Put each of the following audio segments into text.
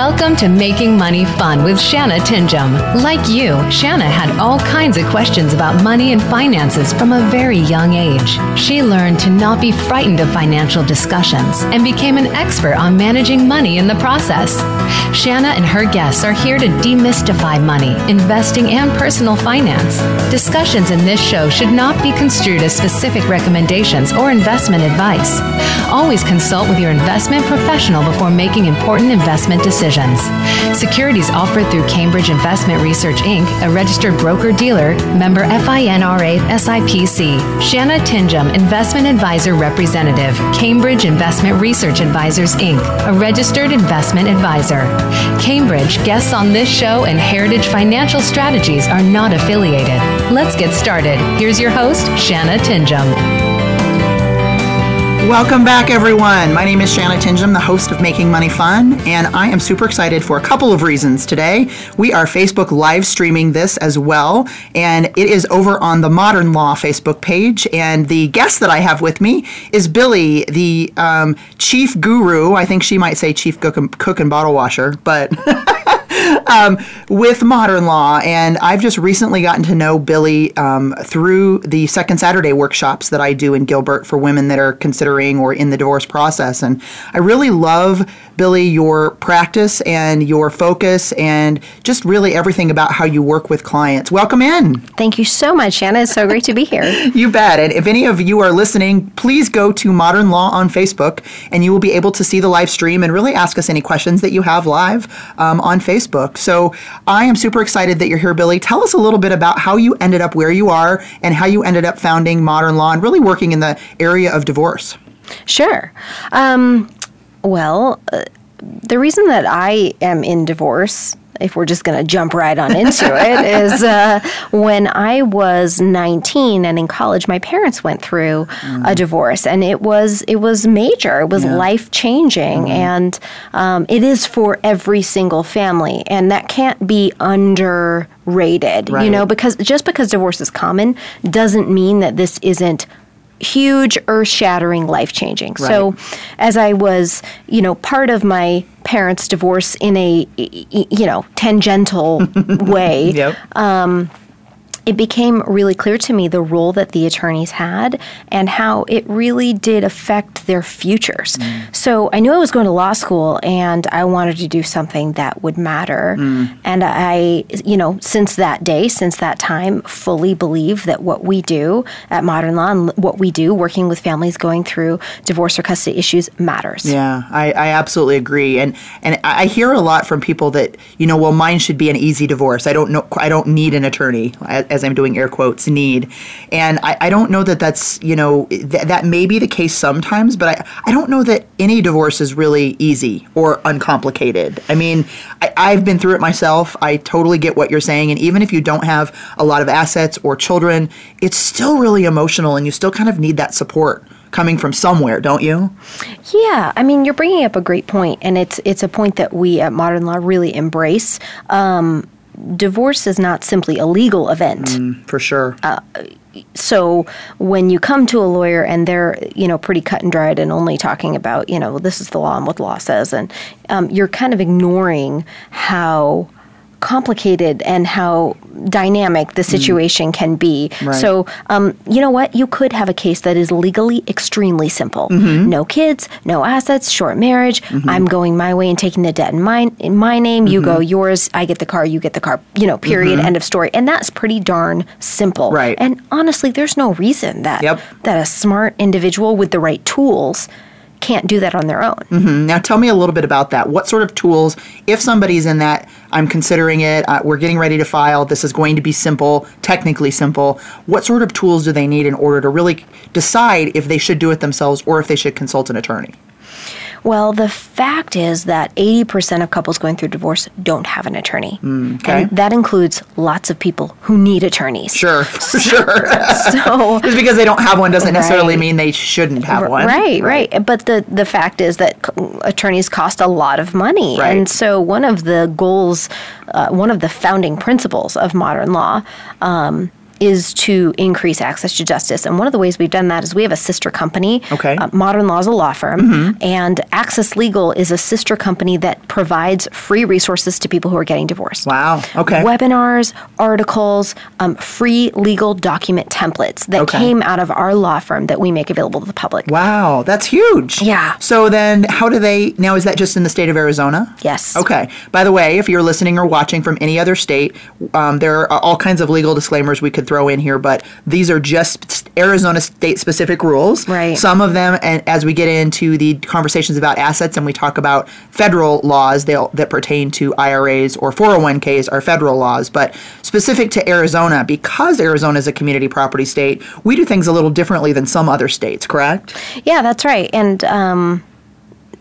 Welcome to Making Money Fun with Shanna Tinjum. Like you, Shanna had all kinds of questions about money and finances from a very young age. She learned to not be frightened of financial discussions and became an expert on managing money in the process. Shanna and her guests are here to demystify money, investing, and personal finance. Discussions in this show should not be construed as specific recommendations or investment advice. Always consult with your investment professional before making important investment decisions decisions. Securities offered through Cambridge Investment Research Inc., a registered broker dealer, member FINRA SIPC. Shanna Tinjum, Investment Advisor Representative, Cambridge Investment Research Advisors Inc., a registered investment advisor. Cambridge, guests on this show, and Heritage Financial Strategies are not affiliated. Let's get started. Here's your host, Shanna Tinjum. Welcome back, everyone. My name is Shanna Tinjum, the host of Making Money Fun, and I am super excited for a couple of reasons today. We are Facebook live streaming this as well, and it is over on the Modern Law Facebook page. And the guest that I have with me is Billie, the um, chief guru. I think she might say chief cook and, cook and bottle washer, but. um, with modern law. And I've just recently gotten to know Billie um, through the Second Saturday workshops that I do in Gilbert for women that are considering or in the divorce process. And I really love, Billie, your practice and your focus and just really everything about how you work with clients. Welcome in. Thank you so much, Shanna. It's so great to be here. you bet. And if any of you are listening, please go to Modern Law on Facebook and you will be able to see the live stream and really ask us any questions that you have live um, on Facebook. So I am super excited that you're here, Billie. Tell us a little bit about how you ended up where you are and how you ended up founding Modern Law and really working in the area of divorce. Sure. Um, well, uh, the reason that I am in divorce if we're just going to jump right on into it, is uh, when I was 19 and in college, my parents went through mm. a divorce, and it was it was major. It was yeah. life changing, mm. and um, it is for every single family, and that can't be underrated. Right. You know, because just because divorce is common doesn't mean that this isn't huge, earth shattering, life changing. Right. So, as I was, you know, part of my parents' divorce in a, you know, tangential way, yep. um, it became really clear to me the role that the attorneys had and how it really did affect their futures. Mm. So I knew I was going to law school and I wanted to do something that would matter. Mm. And I, you know, since that day, since that time, fully believe that what we do at Modern Law and what we do working with families going through divorce or custody issues matters. Yeah, I, I absolutely agree. And and I hear a lot from people that, you know, well, mine should be an easy divorce. I don't know, I don't need an attorney as I'm doing air quotes, need. And I, I don't know that that's, you know, th- that may be the case sometimes, but I, I don't know that any divorce is really easy or uncomplicated. I mean, I, I've been through it myself. I totally get what you're saying. And even if you don't have a lot of assets or children, it's still really emotional and you still kind of need that support coming from somewhere, don't you? Yeah, I mean, you're bringing up a great point, and it's it's a point that we at Modern Law really embrace. Um, divorce is not simply a legal event. Mm, for sure. Uh, so when you come to a lawyer and they're you know pretty cut and dried and only talking about you know this is the law and what the law says and um, you're kind of ignoring how complicated and how dynamic the mm. situation mm. can be. Right. So, um, you know what? You could have a case that is legally extremely simple. Mm-hmm. No kids, no assets, short marriage. Mm-hmm. I'm going my way and taking the debt in my in my name. Mm-hmm. You go mm-hmm. yours. I get the car. You get the car. You know. Period. Mm-hmm. End of story. And that's pretty darn simple. Right. And honestly, there's no reason that yep. that a smart individual with the right tools can't do that on their own. Mm-hmm. Now, tell me a little bit about that. What sort of tools, if somebody's in that I'm considering it. Uh, we're getting ready to file. This is going to be simple, technically simple. What sort of tools do they need in order to really decide if they should do it themselves or if they should consult an attorney? Well, the fact is that 80% of couples going through divorce don't have an attorney. okay. And that includes lots of people who need attorneys. Sure, for sure. So, Just because they don't have one doesn't necessarily Right. mean they shouldn't have one. Right, right. But the the fact is that attorneys cost a lot of money, Right. and so one of the goals, uh, one of the founding principles of modern law. Um, is to increase access to justice. And one of the ways we've done that is we have a sister company. Okay. Mm-hmm. Uh, Modern Law is a law firm, and Access Legal is a sister company that provides free resources to people who are getting divorced Wow. Okay. webinars, articles, um, free legal document templates that Okay. came out of our law firm that we make available to the public. Wow, that's huge. Yeah. So then, how do they now? Is that just in the state of Arizona? Yes. Okay. By the way, if you're listening or watching from any other state, um, there are all kinds of legal disclaimers we could throw in here, but these are just Arizona state specific rules. Right. Some of them, and as we get into the conversations about assets and we talk about federal laws that pertain to IRAs or 401ks, are federal laws. But specific to Arizona, because Arizona is a community property state, we do things a little differently than some other states, correct? Yeah, that's right. And um,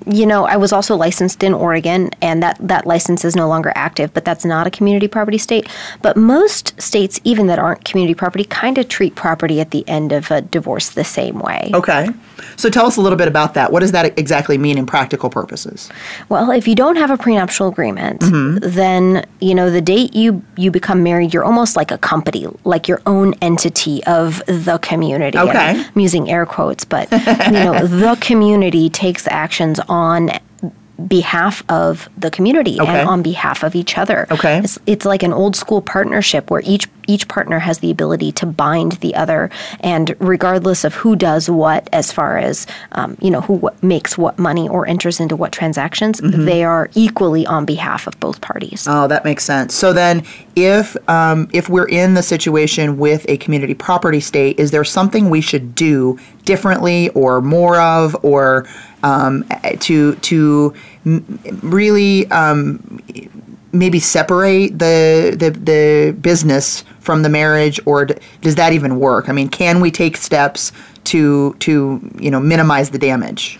you know, I was also licensed in Oregon, and that that license is no longer active. But that's not a community property state. But most states, even that aren't community property, kind of treat property at the end of a divorce the same way. Okay. So tell us a little bit about that. What does that exactly mean in practical purposes? Well, if you don't have a prenuptial agreement, mm-hmm. then you know the date you you become married, you're almost like a company, like your own entity of the community. Okay. I'm using air quotes, but you know the community takes actions on behalf of the community Okay. and on behalf of each other. Okay. It's, it's like an old school partnership where each each partner has the ability to bind the other, and regardless of who does what, as far as um, you know, who what makes what money or enters into what transactions, Mm-hmm. they are equally on behalf of both parties. Oh, that makes sense. So then, if um, if we're in the situation with a community property state, is there something we should do differently or more of, or um, to to m- really um, maybe separate the, the the business from the marriage, or d- does that even work? I mean, can we take steps to to you know minimize the damage?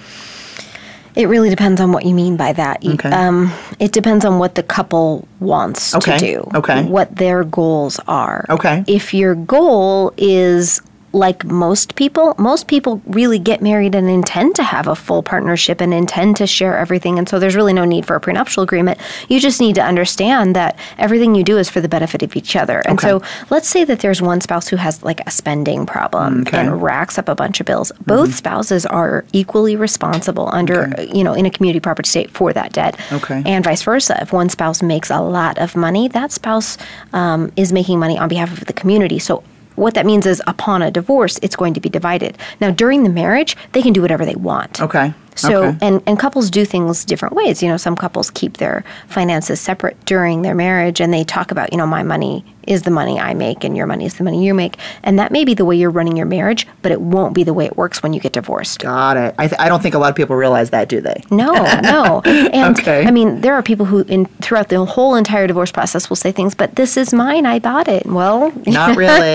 It really depends on what you mean by that. Okay. Um, it depends on what the couple wants Okay, to do. okay. What their goals are. Okay. If your goal is like most people, most people really get married and intend to have a full partnership and intend to share everything. And so there's really no need for a prenuptial agreement. You just need to understand that everything you do is for the benefit of each other. And Okay. so let's say that there's one spouse who has like a spending problem mm, Okay. and racks up a bunch of bills. Both mm-hmm. spouses are equally responsible under, uh, you know, in a community property state for that debt. Okay. And vice versa. If one spouse makes a lot of money, that spouse um, is making money on behalf of the community. So what that means is upon a divorce, it's going to be divided. Now, during the marriage, they can do whatever they want. Okay. So, Okay. and, and couples do things different ways. You know, some couples keep their finances separate during their marriage and they talk about, you know, my money is the money I make and your money is the money you make. And that may be the way you're running your marriage, but it won't be the way it works when you get divorced. Got it. I, th- I don't think a lot of people realize that, do they? No, no. And Okay. I mean, there are people who in throughout the whole entire divorce process will say things, but this is mine, I bought it. Well, Not really.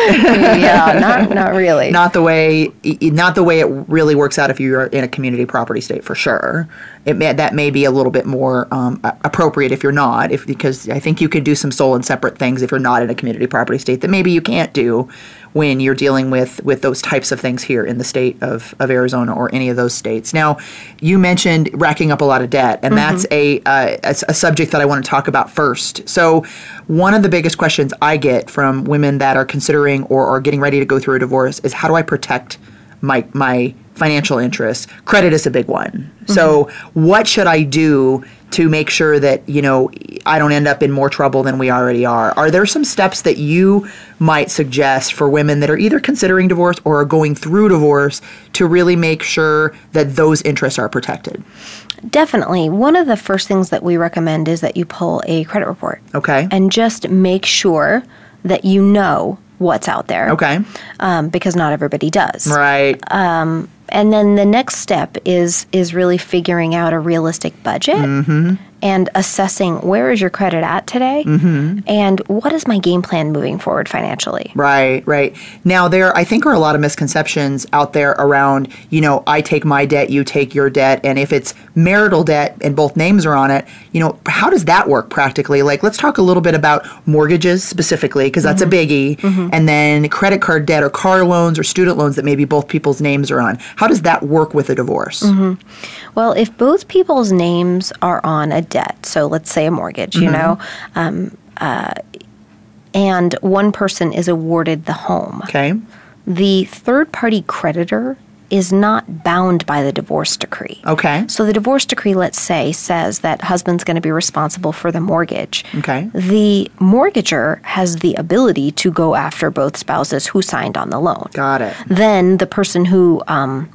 yeah, not not really. not the way not the way it really works out if you're in a community property state for sure. It may, that may be a little bit more um, appropriate if you're not, if because I think you can do some sole and separate things if you're not in a community property state that maybe you can't do when you're dealing with with those types of things here in the state of, of Arizona or any of those states. Now, you mentioned racking up a lot of debt, and that's a, uh, a a subject that I want to talk about first. So, one of the biggest questions I get from women that are considering or are getting ready to go through a divorce is how do I protect my my financial interests? Credit is a big one. So, what should I do to make sure that you know I don't end up in more trouble than we already are? Are there some steps that you might suggest for women that are either considering divorce or are going through divorce to really make sure that those interests are protected? Definitely. One of the first things that we recommend is that you pull a credit report. Okay. And just make sure that you know what's out there. Okay. Um, because not everybody does. Right. And then the next step is is really figuring out a realistic budget mm-hmm. And assessing where is your credit at today mm-hmm. and what is my game plan moving forward financially. Right, right. Now there I think are a lot of misconceptions out there around, you know, I take my debt, you take your debt, and if it's marital debt and both names are on it, you know, how does that work practically? Like let's talk a little bit about mortgages specifically because that's a mm-hmm. biggie, mm-hmm. and then credit card debt or car loans or student loans that maybe both people's names are on. How does that work with a divorce? Well, if both people's names are on a debt, so let's say a mortgage, you know, um, uh, and one person is awarded the home, Okay. the third party creditor is not bound by the divorce decree. Okay. So the divorce decree, let's say, says that husband's going to be responsible for the mortgage. Okay. The mortgager has the ability to go after both spouses who signed on the loan. Got it. Then the person who, um,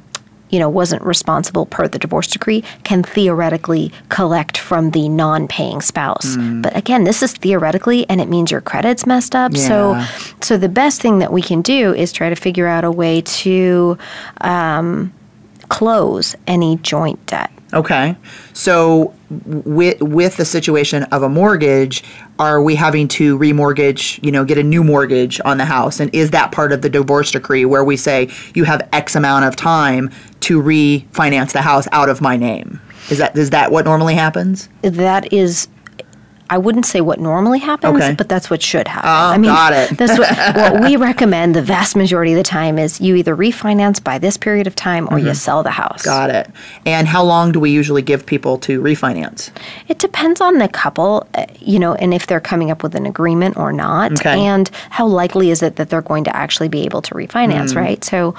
you know, wasn't responsible per the divorce decree can theoretically collect from the non-paying spouse. Hmm. But again, this is theoretically, and it means your credit's messed up. So, so the best thing that we can do is try to figure out a way to um, close any joint debt. Okay. So with with the situation of a mortgage, are we having to remortgage, you know, get a new mortgage on the house? And is that part of the divorce decree where we say you have X amount of time to refinance the house out of my name? Is that is that what normally happens? That is. I wouldn't say what normally happens, Okay. but that's what should happen. Oh, I mean, got it. that's what, what we recommend the vast majority of the time is you either refinance by this period of time or you sell the house. Mm-hmm. Got it. And how long do we usually give people to refinance? It depends on the couple, uh, you know, and if they're coming up with an agreement or not, Okay. and how likely is it that they're going to actually be able to refinance, Mm. right? So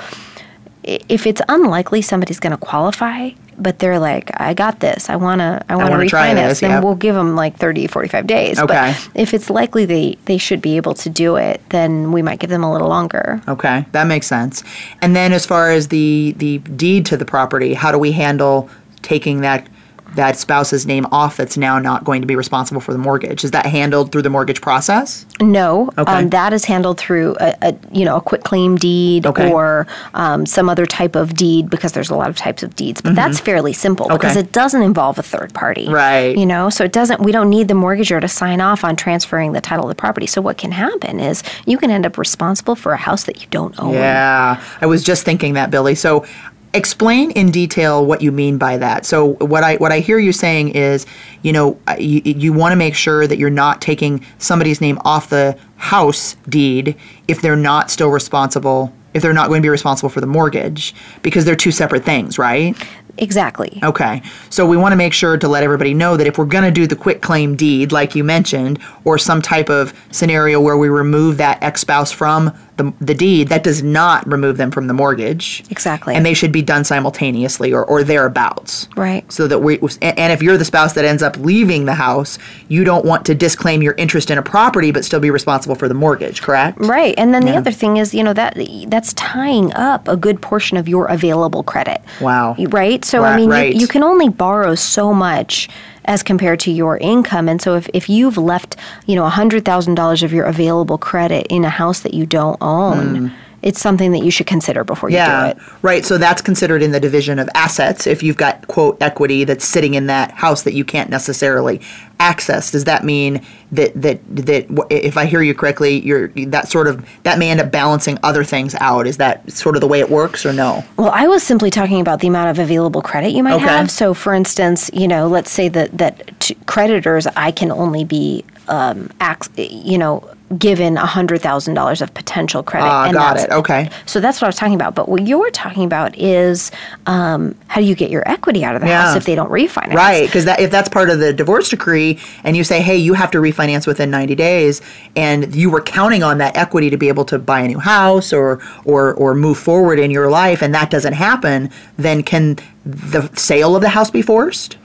if it's unlikely somebody's going to qualify, but they're like, I got this. I want to I want to refinance. this, then we'll give them like 30 45 days. Okay. But if it's likely they they should be able to do it, then we might give them a little longer. Okay, that makes sense. And then as far as the the deed to the property, how do we handle taking that that spouse's name off that's now not going to be responsible for the mortgage? Is that handled through the mortgage process? No, Okay. um, that is handled through a, a you know a quitclaim deed Okay. or um, some other type of deed because there's a lot of types of deeds. But that's fairly simple because Mm-hmm. It doesn't involve a third party, Right. You know, so it doesn't. We don't need the mortgager to sign off on transferring the title of the property. So what can happen is you can end up responsible for a house that you don't own. Yeah, I was just thinking that, Billie. So, explain in detail what you mean by that. So, what I what I hear you saying is, you know, uh, you, you want to make sure that you're not taking somebody's name off the house deed if they're not still responsible. If they're not going to be responsible for the mortgage, because they're two separate things, right? Exactly. Okay. So we want to make sure to let everybody know that if we're going to do the quitclaim deed, like you mentioned, or some type of scenario where we remove that ex spouse from the, the deed, that does not remove them from the mortgage. Exactly. And they should be done simultaneously or, or thereabouts. Right. So that we, and if you're the spouse that ends up leaving the house, you don't want to disclaim your interest in a property but still be responsible for the mortgage, correct? Right. And then the other thing is, you know, that that's tying up a good portion of your available credit. Wow. Right? So Right, I mean, right. you, you can only borrow so much as compared to your income. And so if, if you've left, you know, $100,000 of your available credit in a house that you don't own, mm. It's something that you should consider before you. Yeah, do it. right. So that's considered in the division of assets. If you've got quote equity that's sitting in that house that you can't necessarily access, does that mean that that that if I hear you correctly, you're that sort of that may end up balancing other things out? Is that sort of the way it works, or no? Well, I was simply talking about the amount of available credit you might Okay. have. So, for instance, you know, let's say that that to creditors, I can only be, um, ac- you know, given hundred thousand dollars of potential credit. Ah, got that's- it. Okay. So that's what I was talking about. But what you're talking about is um, how do you get your equity out of the Yeah. house if they don't refinance? Right, because that if that's part of the divorce decree, and you say, "Hey, you have to refinance within 90 days," and you were counting on that equity to be able to buy a new house or or or move forward in your life, and that doesn't happen, then can the sale of the house be forced?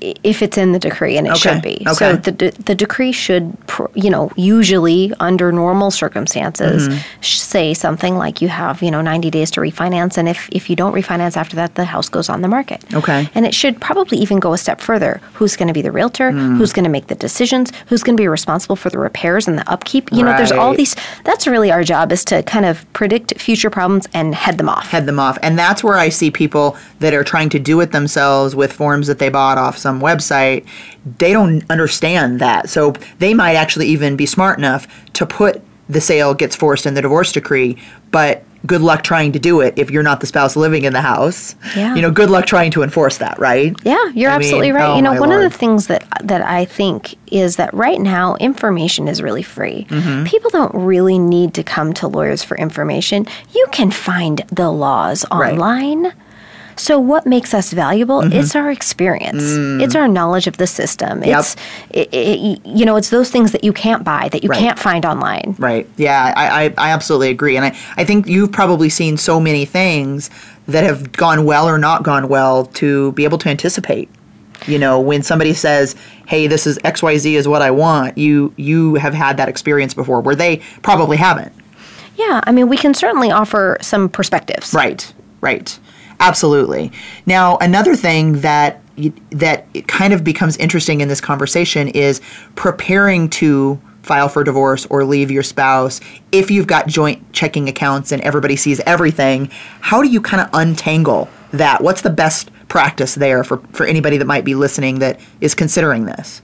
If it's in the decree, and it Okay, should be. okay. So the de- the decree should, pr- you know, usually under normal circumstances, Mm-hmm. sh- say something like you have, you know, 90 days to refinance, and if if you don't refinance after that, the house goes on the market. Okay. And it should probably even go a step further. Who's going to be the realtor? Mm. Who's going to make the decisions? Who's going to be responsible for the repairs and the upkeep? You know, there's all these. That's really our job is to kind of predict future problems and head them off. Head them off, and that's where I see people that are trying to do it themselves with forms that they bought off some website, they don't understand that. So they might actually even be smart enough to put the sale gets forced in the divorce decree, but good luck trying to do it if you're not the spouse living in the house. Yeah. You know, good luck trying to enforce that, right? Yeah, you're I absolutely mean, right. oh you know, one Lord. of the things that that I think is that right now information is really free. Mm-hmm. People don't really need to come to lawyers for information. You can find the laws Right. So what makes us valuable? Mm-hmm. It's our experience. It's our knowledge of the system. Mm. Yep. It's it, it, you know, it's those things that you can't buy that you Right. can't find online. Right. Yeah, I, I, I absolutely agree. And I, I think you've probably seen so many things that have gone well or not gone well to be able to anticipate. You know, when somebody says, "Hey, this is XYZ is what I want," you you have had that experience before where they probably haven't. Yeah, I mean, we can certainly offer some perspectives. Right, right, absolutely. Now, another thing that that kind of becomes interesting in this conversation is preparing to file for divorce or leave your spouse if you've got joint checking accounts and everybody sees everything how do you kind of untangle that what's the best practice there for, for anybody that might be listening that is considering this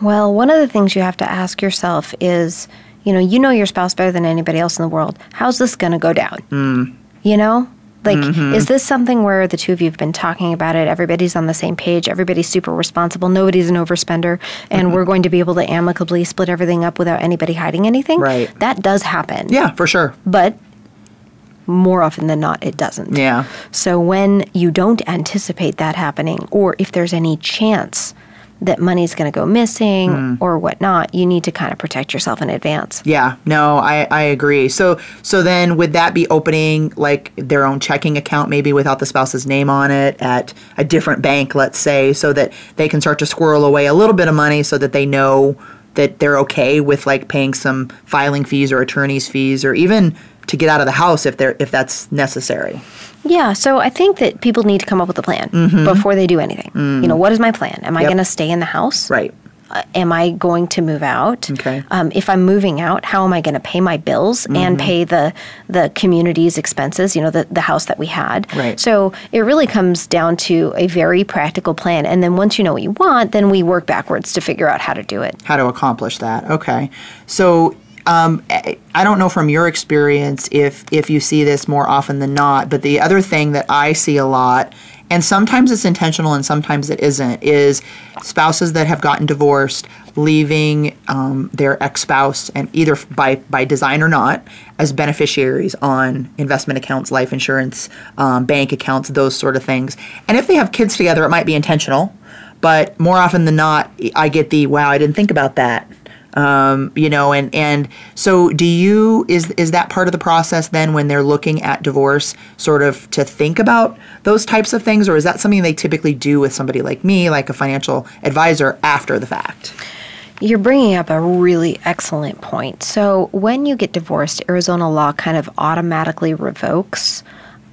Well, one of the things you have to ask yourself is, you know, you know your spouse better than anybody else in the world. How's this going to go down? Hmm. You know? Like, mm-hmm. is this something where the two of you have been talking about it? Everybody's on the same page. Everybody's super responsible. Nobody's an overspender. And mm-hmm. we're going to be able to amicably split everything up without anybody hiding anything? Right. That does happen. yeah for sure But more often than not, it doesn't. yeah So when you don't anticipate that happening, or if there's any chance that money's going to go missing Hmm. or whatnot, you need to kind of protect yourself in advance. Yeah, no, I, I agree. So so then would that be opening like their own checking account maybe without the spouse's name on it at a different bank, let's say, so that they can start to squirrel away a little bit of money so that they know that they're okay with like paying some filing fees or attorney's fees or even to get out of the house if they're if that's necessary. Yeah, so I think that people need to come up with a plan before they do anything. You know, what is my plan? Am I Mm-hmm. Mm. Yep. going to stay in the house? Right. Uh, am I going to move out? Okay. Um, if I'm moving out, how am I going to pay my bills Mm-hmm. and pay the the community's expenses? You know, the the house that we had. Right. So it really comes down to a very practical plan, and then once you know what you want, then we work backwards to figure out how to do it. how to accomplish that. Okay, so um, I don't know from your experience if if you see this more often than not, but the other thing that I see a lot, and sometimes it's intentional and sometimes it isn't, is spouses that have gotten divorced leaving um, their ex-spouse and either by by design or not as beneficiaries on investment accounts, life insurance, um, bank accounts, those sort of things. And if they have kids together, it might be intentional but more often than not i get the wow i didn't think about that um, you know and and so do you is is that part of the process then when they're looking at divorce sort of to think about those types of things or is that something they typically do with somebody like me like a financial advisor after the fact You're bringing up a really excellent point. So, when you get divorced, Arizona law kind of automatically revokes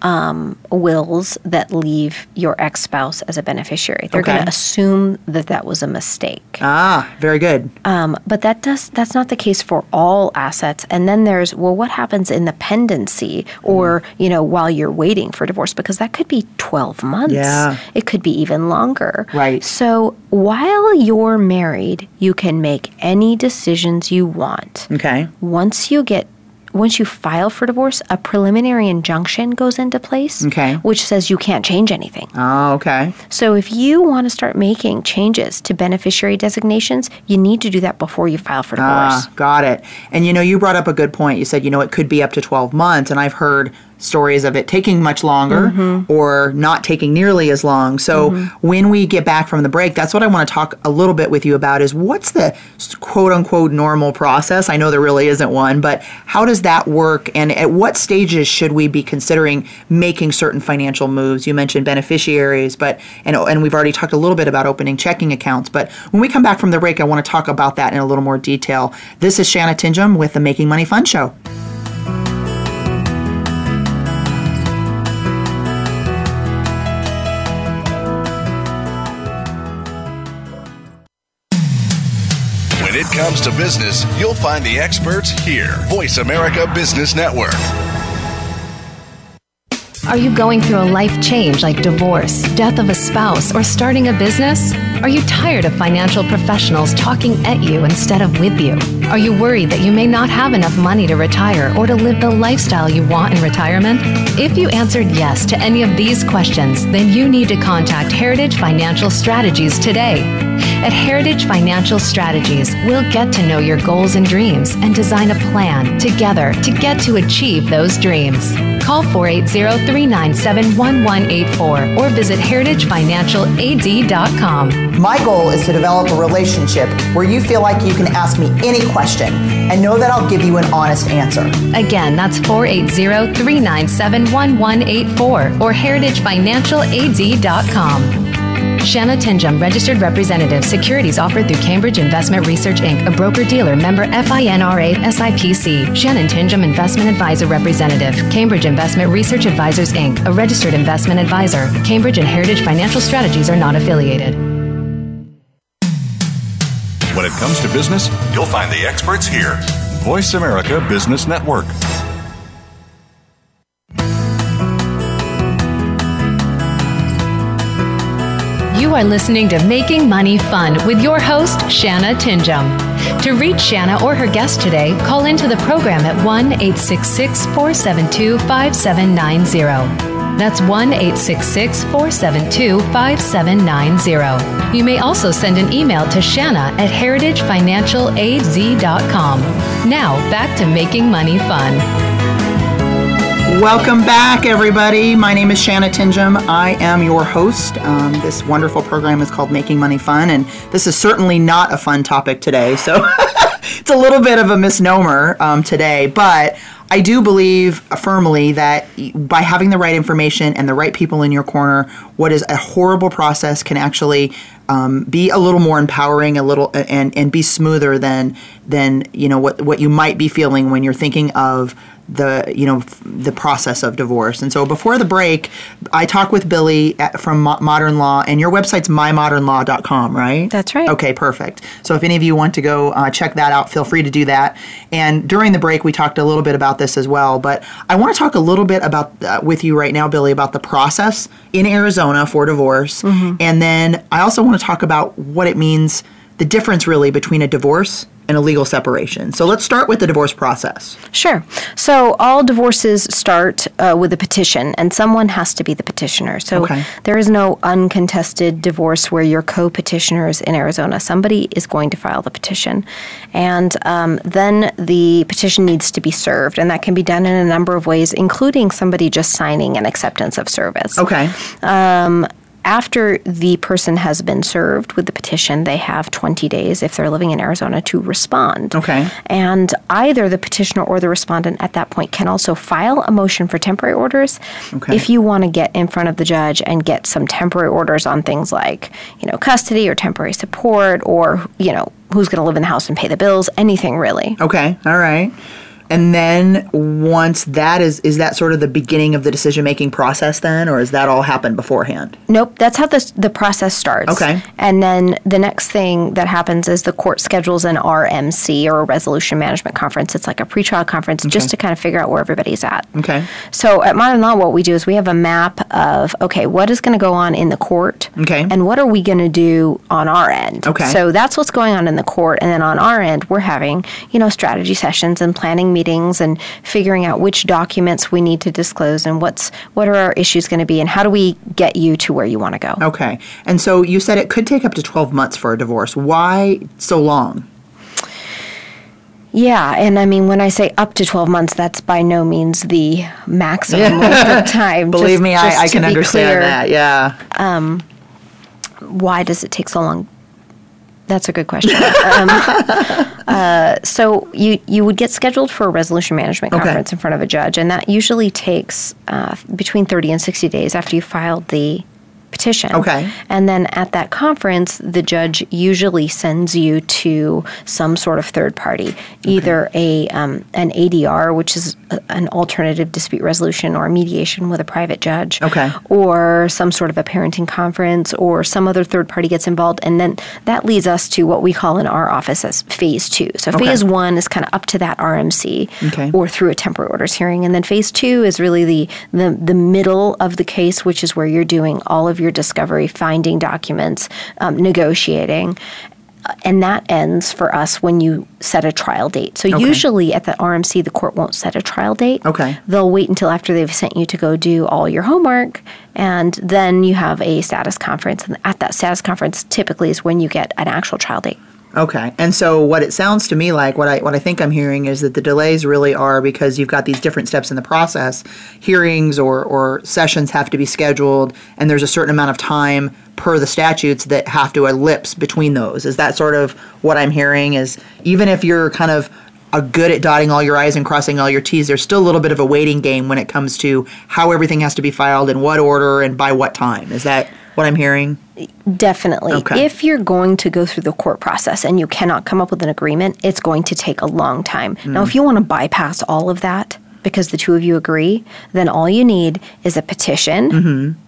um, wills that leave your ex spouse as a beneficiary. They're going to assume that that was a mistake. ah very good Um, but that does that's not the case for all assets. And then there's well, what happens in the pendency, or you know, while you're waiting for divorce, because that could be 12 months. Yeah. It could be even longer. Right. So while you're married, you can make any decisions you want. okay Once you get once you file for divorce, a preliminary injunction goes into place, Okay. which says you can't change anything. oh okay So if you want to start making changes to beneficiary designations, you need to do that before you file for divorce. Ah, got it. And you know, you brought up a good point. You said, you know, it could be up to 12 months, and I've heard stories of it taking much longer Mm-hmm. or not taking nearly as long. So when we get back from the break, that's what I want to talk a little bit with you about is what's the quote unquote normal process? I know there really isn't one, but how does that work and at what stages should we be considering making certain financial moves? You mentioned beneficiaries, but and and we've already talked a little bit about opening checking accounts, but when we come back from the break, I want to talk about that in a little more detail. This is Shanna Tinjum with the Making Money Fun show. Comes to business, you'll find the experts here. Voice America Business Network. Are you going through a life change like divorce, death of a spouse, or starting a business? Are you tired of financial professionals talking at you instead of with you? Are you worried that you may not have enough money to retire or to live the lifestyle you want in retirement? If you answered yes to any of these questions, then you need to contact Heritage Financial Strategies today. At Heritage Financial Strategies, we'll get to know your goals and dreams and design a plan together to get to achieve those dreams. Call 480 397 1184 or visit heritagefinancialaz.com. My goal is to develop a relationship where you feel like you can ask me any question and know that I'll give you an honest answer. Again, that's 480 397 1184 or heritagefinancialaz.com. Shanna Tinjum, registered representative, securities offered through Cambridge Investment Research Inc., a broker dealer member FINRA SIPC. Shanna Tinjum, investment advisor representative, Cambridge Investment Research Advisors Inc., a registered investment advisor. Cambridge and Heritage Financial Strategies are not affiliated. When it comes to business, you'll find the experts here. Voice America Business Network. You are listening to Making Money Fun with your host, Shanna Tinjum. To reach Shanna or her guest today, call into the program at 1 866 472 5790. That's 1 866 472 5790. You may also send an email to Shanna at heritagefinancialaz.com. Now, back to Making Money Fun. Welcome back, everybody. My name is Shanna Tinjum. I am your host. Um, this wonderful program is called Making Money Fun, and this is certainly not a fun topic today. So it's a little bit of a misnomer um, today, but I do believe firmly that by having the right information and the right people in your corner, what is a horrible process can actually um, be a little more empowering, a little and and be smoother than than you know what what you might be feeling when you're thinking of the you know f- the process of divorce. And so before the break, I talked with Billie at, from Mo- Modern Law, and your website's mymodernlaw.com, right? That's right. Okay, perfect. So if any of you want to go uh, check that out, feel free to do that. And during the break, we talked a little bit about this as well. But I want to talk a little bit about uh, with you right now, Billie, about the process in Arizona for divorce, and then I also want to talk about what it means, the difference really between a divorce and a legal separation. So let's start with the divorce process. Sure. So all divorces start uh, with a petition, and someone has to be the petitioner. So Okay. there is no uncontested divorce where you're co petitioners in Arizona. Somebody is going to file the petition. And um, then the petition needs to be served, and that can be done in a number of ways, including somebody just signing an acceptance of service. Okay. After the person has been served with the petition, they have 20 days, if they're living in Arizona, to respond. Okay. And either the petitioner or the respondent at that point can also file a motion for temporary orders Okay. if you want to get in front of the judge and get some temporary orders on things like, you know, custody or temporary support or, you know, who's going to live in the house and pay the bills, anything really. Okay. All right. And then once that is is that sort of the beginning of the decision making process then or has that all happened beforehand? Nope, that's how the the process starts. Okay. And then the next thing that happens is the court schedules an RMC or a resolution management conference. It's like a pretrial conference just to kind of figure out where everybody's at. Okay. So at Modern Law, what we do is we have a map of okay, what is going to go on in the court, Okay. and what are we going to do on our end. Okay. So that's what's going on in the court, and then on our end, we're having you know strategy sessions and planning meetings and figuring out which documents we need to disclose and what's what are our issues going to be and how do we get you to where you want to go. Okay. And so you said it could take up to 12 months for a divorce. Why so long? Yeah, and I mean when I say up to 12 months, that's by no means the maximum length of time. Believe Just- me, just I, I can understand clear, that. Yeah. Um, why does it take so long? That's a good question. um, uh, so you you would get scheduled for a resolution management Okay. conference in front of a judge, and that usually takes uh, between thirty and sixty days after you filed the petition. Okay. And then at that conference, the judge usually sends you to some sort of third party, either a um, an ADR, which is a, an alternative dispute resolution or mediation with a private judge, Okay. or some sort of a parenting conference, or some other third party gets involved, and then that leads us to what we call in our office as phase two. So Okay. phase one is kind of up to that RMC, Okay. or through a temporary orders hearing, and then phase two is really the the the middle of the case, which is where you're doing all of your discovery, finding documents, um, negotiating. Uh, And that ends for us when you set a trial date. So usually at the RMC, the court won't set a trial date. Okay. They'll wait until after they've sent you to go do all your homework, and then you have a status conference. And at that status conference, typically is when you get an actual trial date. Okay. And so what it sounds to me like, what I what I think I'm hearing is that the delays really are because you've got these different steps in the process. Hearings or, or sessions have to be scheduled and there's a certain amount of time per the statutes that have to ellipse between those. Is that sort of what I'm hearing is even if you're kind of are good at dotting all your I's and crossing all your T's, there's still a little bit of a waiting game when it comes to how everything has to be filed, in what order, and by what time. Is that what I'm hearing? Definitely. Okay. If you're going to go through the court process and you cannot come up with an agreement, it's going to take a long time. Now, hmm. if you want to bypass all of that because the two of you agree, then all you need is a petition mm-hmm.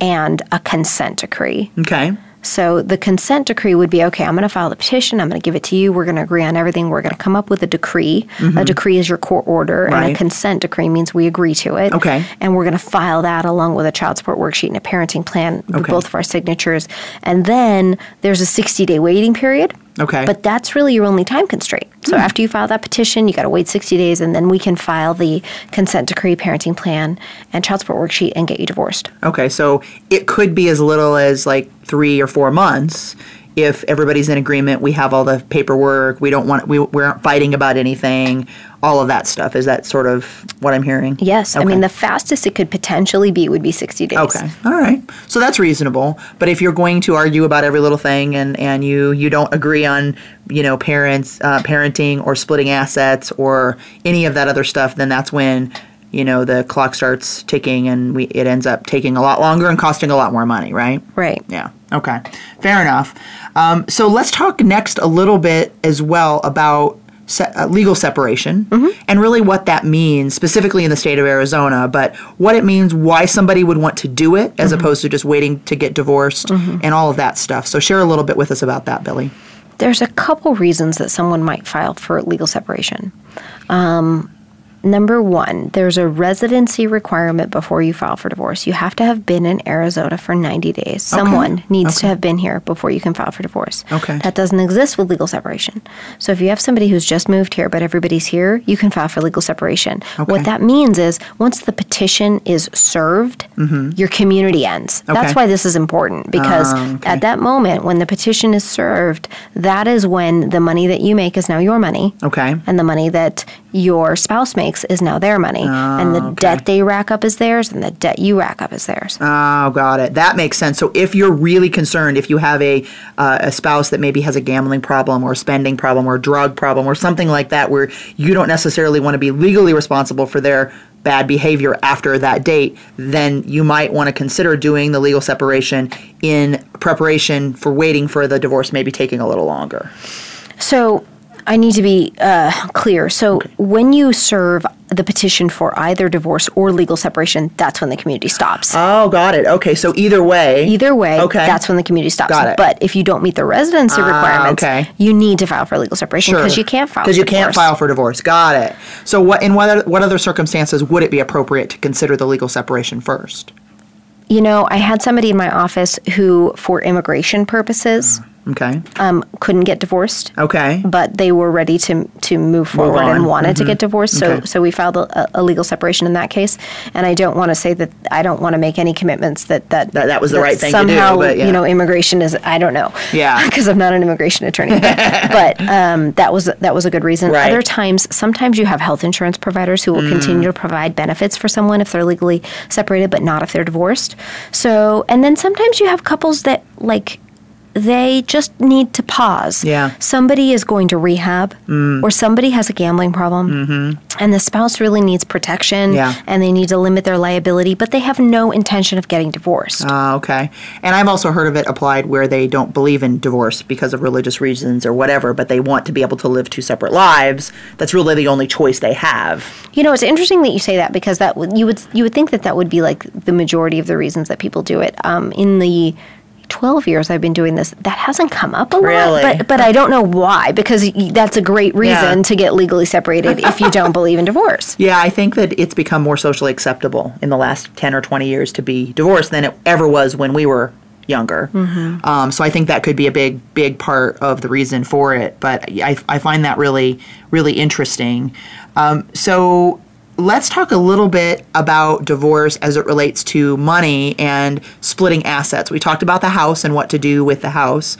and a consent decree. Okay. So the consent decree would be okay, I'm going to file the petition, I'm going to give it to you, we're going to agree on everything, we're going to come up with a decree. A decree is your court order, and a consent decree means we agree to it. Okay. And we're going to file that along with a child support worksheet and a parenting plan with Okay. both of our signatures. And then there's a 60 day waiting period. Okay. Hmm. But that's really your only time constraint. So after you file that petition, you got to wait 60 days, and then we can file the consent decree, parenting plan, and child support worksheet and get you divorced. Okay, so it could be as little as like three or four months if everybody's in agreement. We have all the paperwork. We don't want we we aren't fighting about anything. All of that stuff. Is that sort of what I'm hearing? Yes. I mean, the fastest it could potentially be would be 60 days. Okay. All right. So that's reasonable. But if you're going to argue about every little thing and, and you, you don't agree on, you know, parents, uh, parenting or splitting assets or any of that other stuff, then that's when, you know, the clock starts ticking and we, it ends up taking a lot longer and costing a lot more money, right? Right. Yeah. Okay. Fair enough. Um, so let's talk next a little bit as well about se- uh, legal separation and really what that means, specifically in the state of Arizona, but what it means, why somebody would want to do it as opposed to just waiting to get divorced and all of that stuff. So share a little bit with us about that, Billie. There's a couple reasons that someone might file for legal separation. Um, number one, there's a residency requirement before you file for divorce. You have to have been in Arizona for 90 days. Someone needs to have been here before you can file for divorce. Okay. That doesn't exist with legal separation. So if you have somebody who's just moved here but everybody's here, you can file for legal separation. Okay. What that means is once the petition is served, your community ends. That's Mm-hmm. Why this is important because okay. at that moment when the petition is served, that is when the money that you make is now your money. Okay. And the money that your spouse makes is now their money. and the Ah, okay. debt they rack up is theirs, and the debt you rack up is theirs. Oh, got it. That makes sense. So if you're really concerned, if you have a uh, a spouse that maybe has a gambling problem or a spending problem or a drug problem or something like that, where you don't necessarily want to be legally responsible for their bad behavior after that date, then you might want to consider doing the legal separation in preparation for waiting for the divorce, maybe taking a little longer. So I need to be uh, clear. So when you serve the petition for either divorce or legal separation, that's when the community stops. Oh, got it. Okay, so either way. Either way, Okay. that's when the community stops. Got it. But if you don't meet the residency requirements, okay. you need to file for legal separation because you can't file because for you can't divorce. file for divorce. Got it. So what in what what other circumstances would it be appropriate to consider the legal separation first? You know, I had somebody in my office who, for immigration purposes, Okay. um, couldn't get divorced. Okay. But they were ready to to move forward on. and wanted to get divorced, so Okay. so we filed a, a legal separation in that case. And I don't want to say that I don't want to make any commitments that that That- that was the right thing to do, somehow, yeah. you know, immigration is I don't know. Yeah. because I'm not an immigration attorney. but um, that was that was a good reason. Right. Other times, sometimes you have health insurance providers who will Mm. continue to provide benefits for someone if they're legally separated, but not if they're divorced. So, and then sometimes you have couples that like they just need to pause. Yeah. Mm. Somebody is going to rehab or somebody has a gambling problem and the spouse really needs protection Mm-hmm. Yeah. and they need to limit their liability, but they have no intention of getting divorced. Ah, okay. And I've also heard of it applied where they don't believe in divorce because of religious reasons or whatever, but they want to be able to live two separate lives. That's really the only choice they have. You know, it's interesting that you say that because that would- you would you would think that that would be like the majority of the reasons that people do it. Um, in the 12 years I've been doing this, that hasn't come up a Really? lot. But but I don't know why because that's a great reason Yeah. to get legally separated if you don't believe in divorce. Yeah, I think that it's become more socially acceptable in the last 10 or 20 years to be divorced than it ever was when we were younger. Um, so I think that could be a big, big part of the reason for it. But I, I find that really, really interesting. Um, so let's talk a little bit about divorce as it relates to money and splitting assets. We talked about the house and what to do with the house.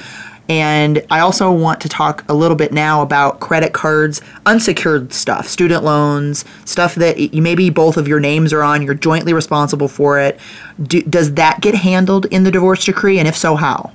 And I also want to talk a little bit now about credit cards, unsecured stuff, student loans, stuff that maybe both of your names are on, you're jointly responsible for it. Do, does that get handled in the divorce decree? And if so, how?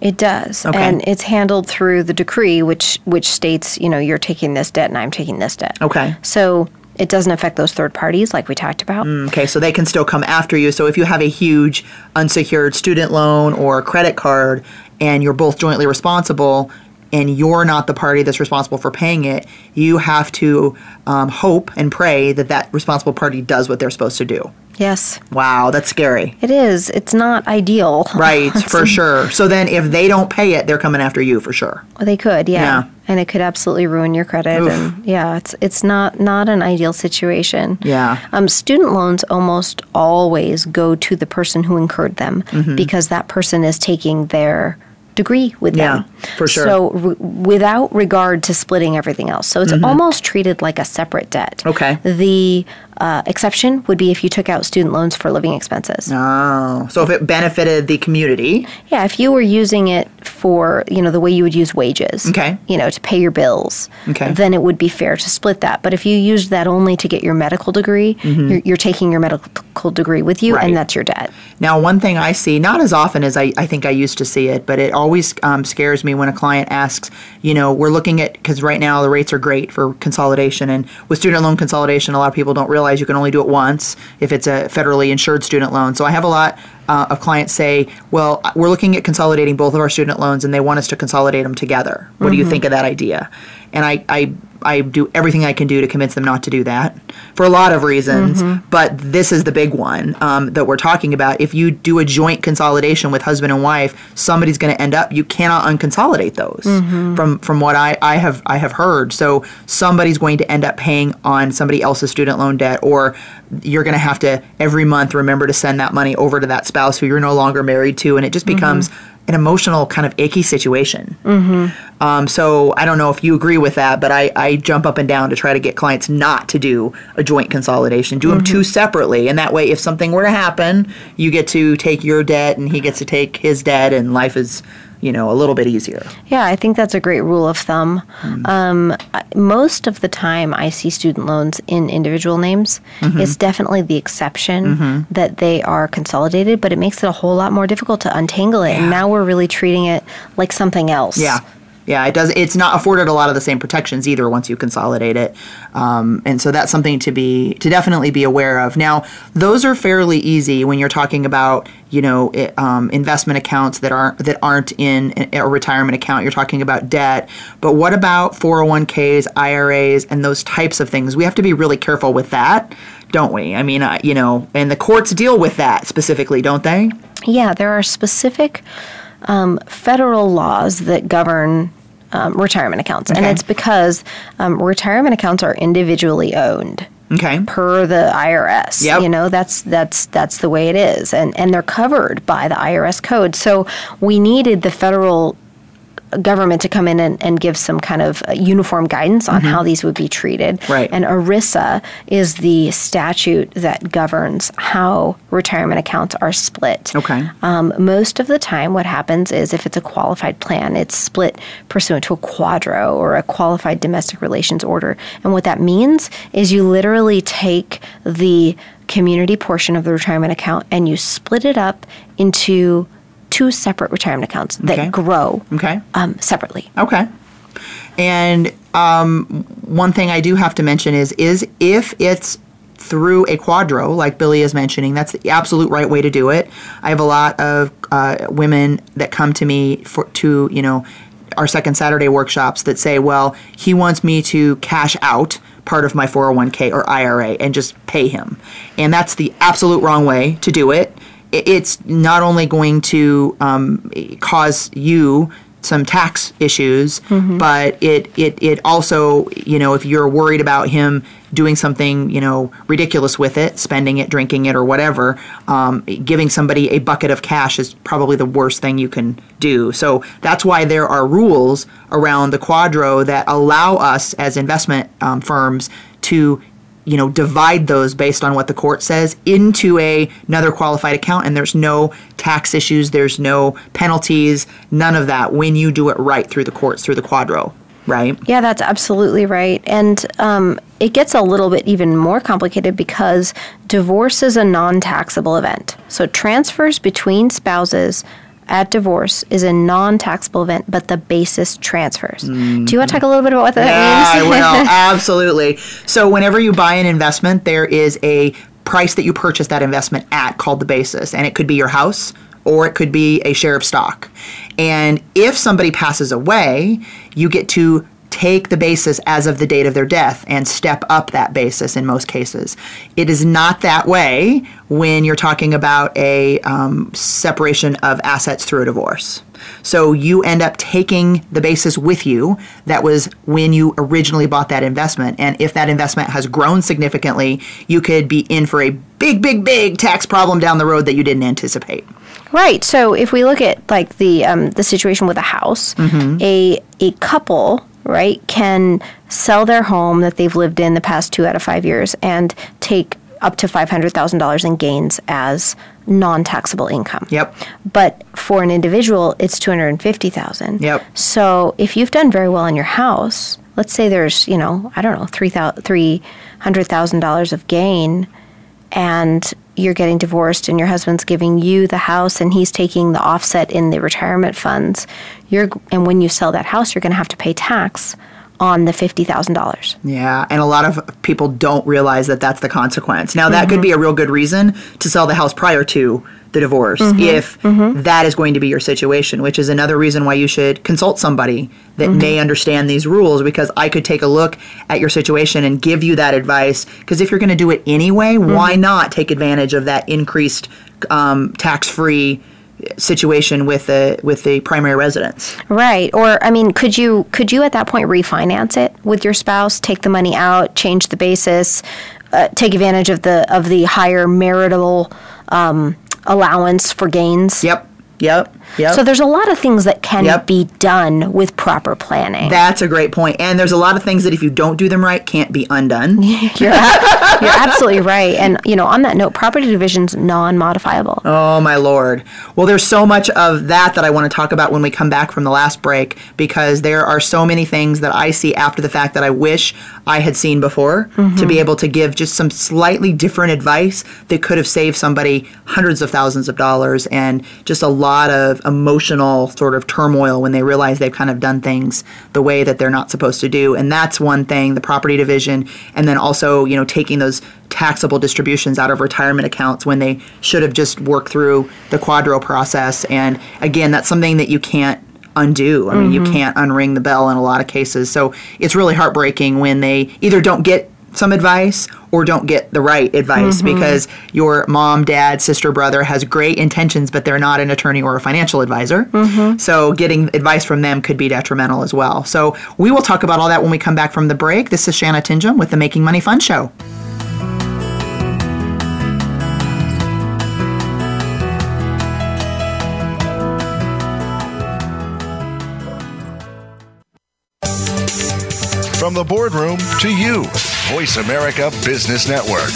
It does, Okay. and it's handled through the decree, which which states, you know, you're taking this debt and I'm taking this debt. Okay. So it doesn't affect those third parties, like we talked about. Okay, so they can still come after you. So if you have a huge unsecured student loan or credit card and you're both jointly responsible and you're not the party that's responsible for paying it, you have to um, hope and pray that that responsible party does what they're supposed to do. Yes, Wow, that's scary. it is. It's not ideal. Right, for sure. So then if they don't pay it, they're coming after you for sure. Well, they could, yeah. Yeah. And it could absolutely ruin your credit. Oof. And yeah, it's it's not not an ideal situation. Yeah. Um, student loans almost always go to the person who incurred them Mm-hmm. because that person is taking their degree with Yeah, them. for sure. So re- without regard to splitting everything else, so it's almost treated like a separate debt. Mm-hmm. Okay. The uh, exception would be if you took out student loans for living expenses. Oh, so if it benefited the community, Yeah, if you were using it for, you know, the way you would use wages, Okay. you know, to pay your bills, Okay. then it would be fair to split that. But if you used that only to get your medical degree, you're, you're taking your medical degree with you, Mm-hmm. Right. and that's your debt. Now, one thing I see, not as often as I, I think I used to see it, but it always um, scares me when a client asks, you know, we're looking at, because right now the rates are great for consolidation. And with student loan consolidation, a lot of people don't realize you can only do it once if it's a federally insured student loan. So I have a lot uh, of clients say, well, we're looking at consolidating both of our student loans and they want us to consolidate them together. What do you think of that idea? And I, I, I do everything I can do to convince them not to do that for a lot of reasons. Mm-hmm. But this is the big one um, that we're talking about. If you do a joint consolidation with husband and wife, somebody's going to end up. You cannot unconsolidate those. Mm-hmm. From from what I, I have I have heard. So somebody's going to end up paying on somebody else's student loan debt, or you're going to have to every month remember to send that money over to that spouse who you're no longer married to, and it just mm-hmm. becomes an emotional kind of icky situation. Um, so I don't know if you agree with that, but I, I jump up and down to try to get clients not to do a joint consolidation. Do them two separately, and that way, if something were to happen, you get to take your debt and he gets to take his debt, and life is, you know, a little bit easier. Yeah, I think that's a great rule of thumb. Hmm. Um, most of the time, I see student loans in individual names. Mm-hmm. It's definitely the exception that they are consolidated, but it makes it a whole lot more difficult to untangle it. And now we're really treating it like something else. Yeah. Yeah, it does. It's not afforded a lot of the same protections either once you consolidate it, um, and so that's something to be to definitely be aware of. Now, those are fairly easy when you're talking about you know it, um, investment accounts that aren't that aren't in a retirement account. You're talking about debt, but what about 401ks, IRAs, and those types of things? We have to be really careful with that, don't we? I mean, uh, you know, and the courts deal with that specifically, don't they? Yeah, there are specific um, federal laws that govern um, retirement accounts, and it's because um, retirement accounts are individually owned. Okay. per the IRS. Yep. You know, that's that's that's the way it is. And and they're covered by the IRS code. So we needed the federal government to come in and, and give some kind of uh, uniform guidance on how these would be treated. Mm-hmm. Right. And ERISA is the statute that governs how retirement accounts are split. Okay. Um, most of the time, what happens is if it's a qualified plan, it's split pursuant to a QDRO or a qualified domestic relations order. And what that means is you literally take the community portion of the retirement account and you split it up into two separate retirement accounts that Okay. grow Okay. um, separately. Okay. And um, one thing I do have to mention is is if it's through a QDRO, like Billie is mentioning, that's the absolute right way to do it. I have a lot of uh, women that come to me for to you know our second Saturday workshops that say, well, he wants me to cash out part of my 401k or IRA and just pay him, and that's the absolute wrong way to do it. It's not only going to um, cause you some tax issues, but it, it it also you know if you're worried about him doing something you know ridiculous with it, spending it, drinking it, or whatever, um, giving somebody a bucket of cash is probably the worst thing you can do. So that's why there are rules around the QDRO that allow us as investment um, firms to you know divide those based on what the court says into a another qualified account and there's no tax issues there's no penalties none of that when you do it right through the courts through the QDRO right Yeah, that's absolutely right. And um, it gets a little bit even more complicated because divorce is a non taxable event. So transfers between spouses at divorce is a non taxable event, but the basis transfers. Do you want to talk a little bit about what that yeah i will. Absolutely. So whenever you buy an investment there is a price that you purchase that investment at called the basis and it could be your house or it could be a share of stock. And if somebody passes away you get to take the basis as of the date of their death and step up that basis in most cases. It is not that way when you're talking about a um, separation of assets through a divorce. So you end up taking the basis with you that was when you originally bought that investment. And if that investment has grown significantly, you could be in for a big, big, big tax problem down the road that you didn't anticipate. Right. So if we look at like the um, the situation with a house, a a couple right can sell their home that they've lived in the past two out of five years and take up to five hundred thousand dollars in gains as non-taxable income. Yep. But for an individual, it's two hundred and fifty thousand. Yep. So if you've done very well in your house, let's say there's you know I don't know three thousand three hundred thousand dollars of gain, and you're getting divorced and your husband's giving you the house and he's taking the offset in the retirement funds you're and when you sell that house you're going to have to pay tax on the $50,000. Yeah, and a lot of people don't realize that that's the consequence. Now, that could be a real good reason to sell the house prior to the divorce mm-hmm, if mm-hmm. that is going to be your situation, which is another reason why you should consult somebody that mm-hmm. may understand these rules because I could take a look at your situation and give you that advice. Because if you're going to do it anyway, why not take advantage of that increased um, tax free? Situation with the with the primary residence. Right. Or I mean, could you could you at that point refinance it with your spouse, take the money out, change the basis, uh, take advantage of the of the higher marital um, allowance for gains? Yep. Yep. Yep. So there's a lot of things that can Yep. be done with proper planning. That's a great point. And there's a lot of things that if you don't do them right can't be undone. you're, ab- you're absolutely right. And you know, on that note, property division's non-modifiable. Oh my lord. Well, there's so much of that that I want to talk about when we come back from the last break because there are so many things that I see after the fact that I wish I had seen before mm-hmm. to be able to give just some slightly different advice that could have saved somebody hundreds of thousands of dollars and just a lot of emotional sort of turmoil when they realize they've kind of done things the way that they're not supposed to do. And that's one thing, the property division, and then also, you know, taking those taxable distributions out of retirement accounts when they should have just worked through the QDRO process. And again, that's something that you can't undo. I mean, you mm-hmm. can't unring the bell in a lot of cases. So it's really heartbreaking when they either don't get some advice or don't get the right advice mm-hmm. because your mom, dad, sister, brother has great intentions, but they're not an attorney or a financial advisor. Mm-hmm. So getting advice from them could be detrimental as well. So we will talk about all that when we come back from the break. This is Shanna Tinjum with the Making Money Fun Show. From the boardroom to you, Voice America Business Network.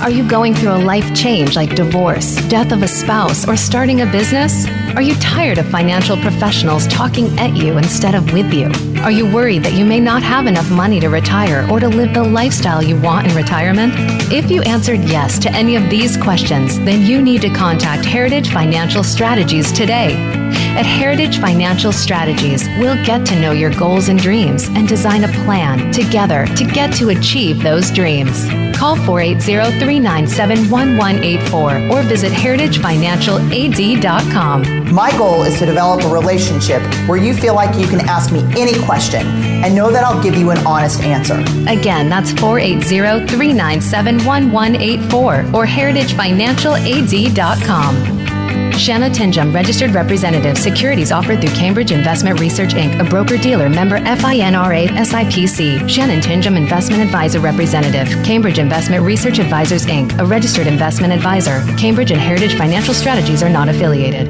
Are you going through a life change like divorce, death of a spouse, or starting a business? Are you tired of financial professionals talking at you instead of with you? Are you worried that you may not have enough money to retire or to live the lifestyle you want in retirement? If you answered yes to any of these questions, then you need to contact Heritage Financial Strategies today. At Heritage Financial Strategies, we'll get to know your goals and dreams and design a plan together to get to achieve those dreams. Call 480 397 1184 or visit heritagefinancialaz.com. My goal is to develop a relationship where you feel like you can ask me any question and know that I'll give you an honest answer. Again, that's 480 397 1184 or heritagefinancialaz.com. Shanna Tinjum, registered representative, securities offered through Cambridge Investment Research Inc., a broker dealer member FINRA SIPC. Shanna Tinjum, investment advisor representative, Cambridge Investment Research Advisors Inc., a registered investment advisor. Cambridge and Heritage Financial Strategies are not affiliated.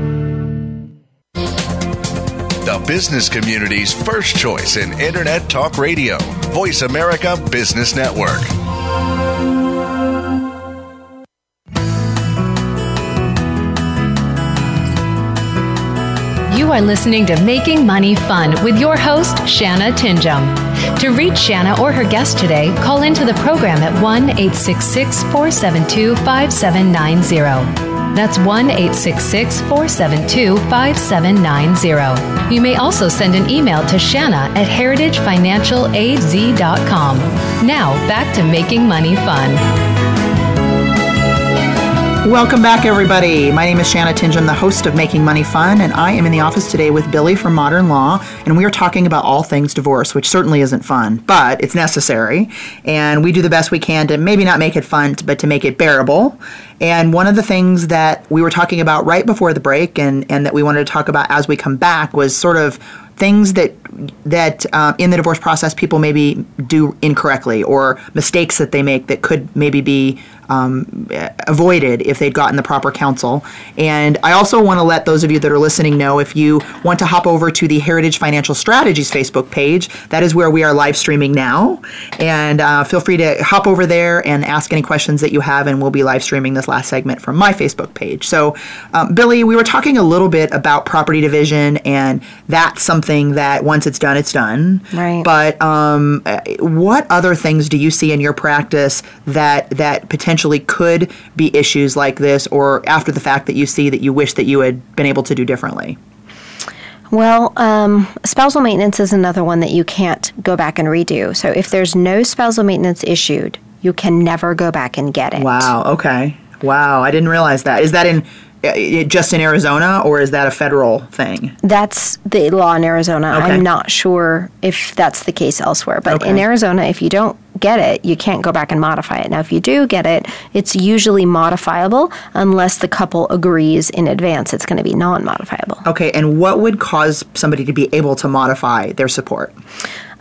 The business community's first choice in Internet Talk Radio, Voice America Business Network. You are listening to Making Money Fun with your host, Shanna Tinjum. To reach Shanna or her guest today, call into the program at 1 866 472 5790. That's 1 866 472 5790. You may also send an email to Shanna at heritagefinancialaz.com. Now, back to Making Money Fun. Welcome back, everybody. My name is Shanna Tinjum, the host of Making Money Fun, and I am in the office today with Billie from Modern Law, and we are talking about all things divorce, which certainly isn't fun, but it's necessary, and we do the best we can to maybe not make it fun, but to make it bearable. And one of the things that we were talking about right before the break, and, and that we wanted to talk about as we come back, was sort of things that that uh, in the divorce process people maybe do incorrectly or mistakes that they make that could maybe be um, avoided if they'd gotten the proper counsel. And I also want to let those of you that are listening know if you want to hop over to the Heritage Financial Strategies Facebook page, that is where we are live streaming now. And uh, feel free to hop over there and ask any questions that you have, and we'll be live streaming this last segment from my Facebook page. So, um, Billie, we were talking a little bit about property division, and that's something that once it's done, it's done. Right. But um, what other things do you see in your practice that that potentially could be issues like this, or after the fact that you see that you wish that you had been able to do differently? Well, um, spousal maintenance is another one that you can't go back and redo. So if there's no spousal maintenance issued, you can never go back and get it. Wow. Okay. Wow. I didn't realize that. Is that in uh, just in Arizona, or is that a federal thing? That's the law in Arizona. Okay. I'm not sure if that's the case elsewhere, but Okay. in Arizona, if you don't get it, you can't go back and modify it. Now, if you do get it, it's usually modifiable unless the couple agrees in advance it's going to be non modifiable. Okay. And what would cause somebody to be able to modify their support?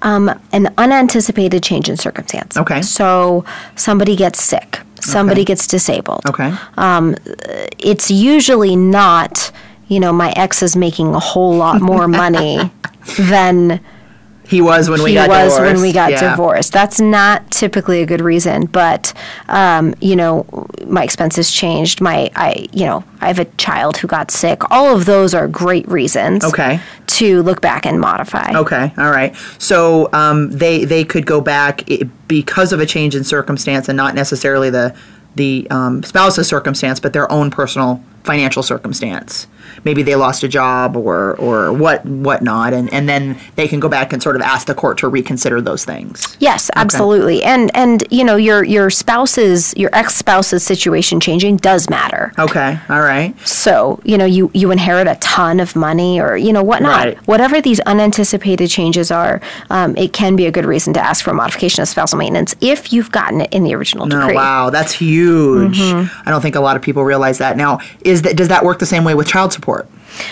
Um, an unanticipated change in circumstance. Okay. So somebody gets sick, somebody Okay. gets disabled. Okay. Um, it's usually not, you know, my ex is making a whole lot more money than He was when we he got was divorced. when we got Yeah. divorced. That's not typically a good reason, but um, you know, my expenses changed. My I you know I have a child who got sick. All of those are great reasons. Okay. To look back and modify. Okay, all right. So um, they they could go back because of a change in circumstance, and not necessarily the the um, spouse's circumstance, but their own personal financial circumstance. Maybe they lost a job or or what whatnot, and and then they can go back and sort of ask the court to reconsider those things. Yes, absolutely. And and you know your your spouse's your ex spouse's situation changing does matter. Okay, all right. So you know you you inherit a ton of money or you know whatnot. Right. Whatever these unanticipated changes are, um, it can be a good reason to ask for a modification of spousal maintenance if you've gotten it in the original decree. wow, that's huge. I don't think a lot of people realize that. Now, is that does that work the same way with child support?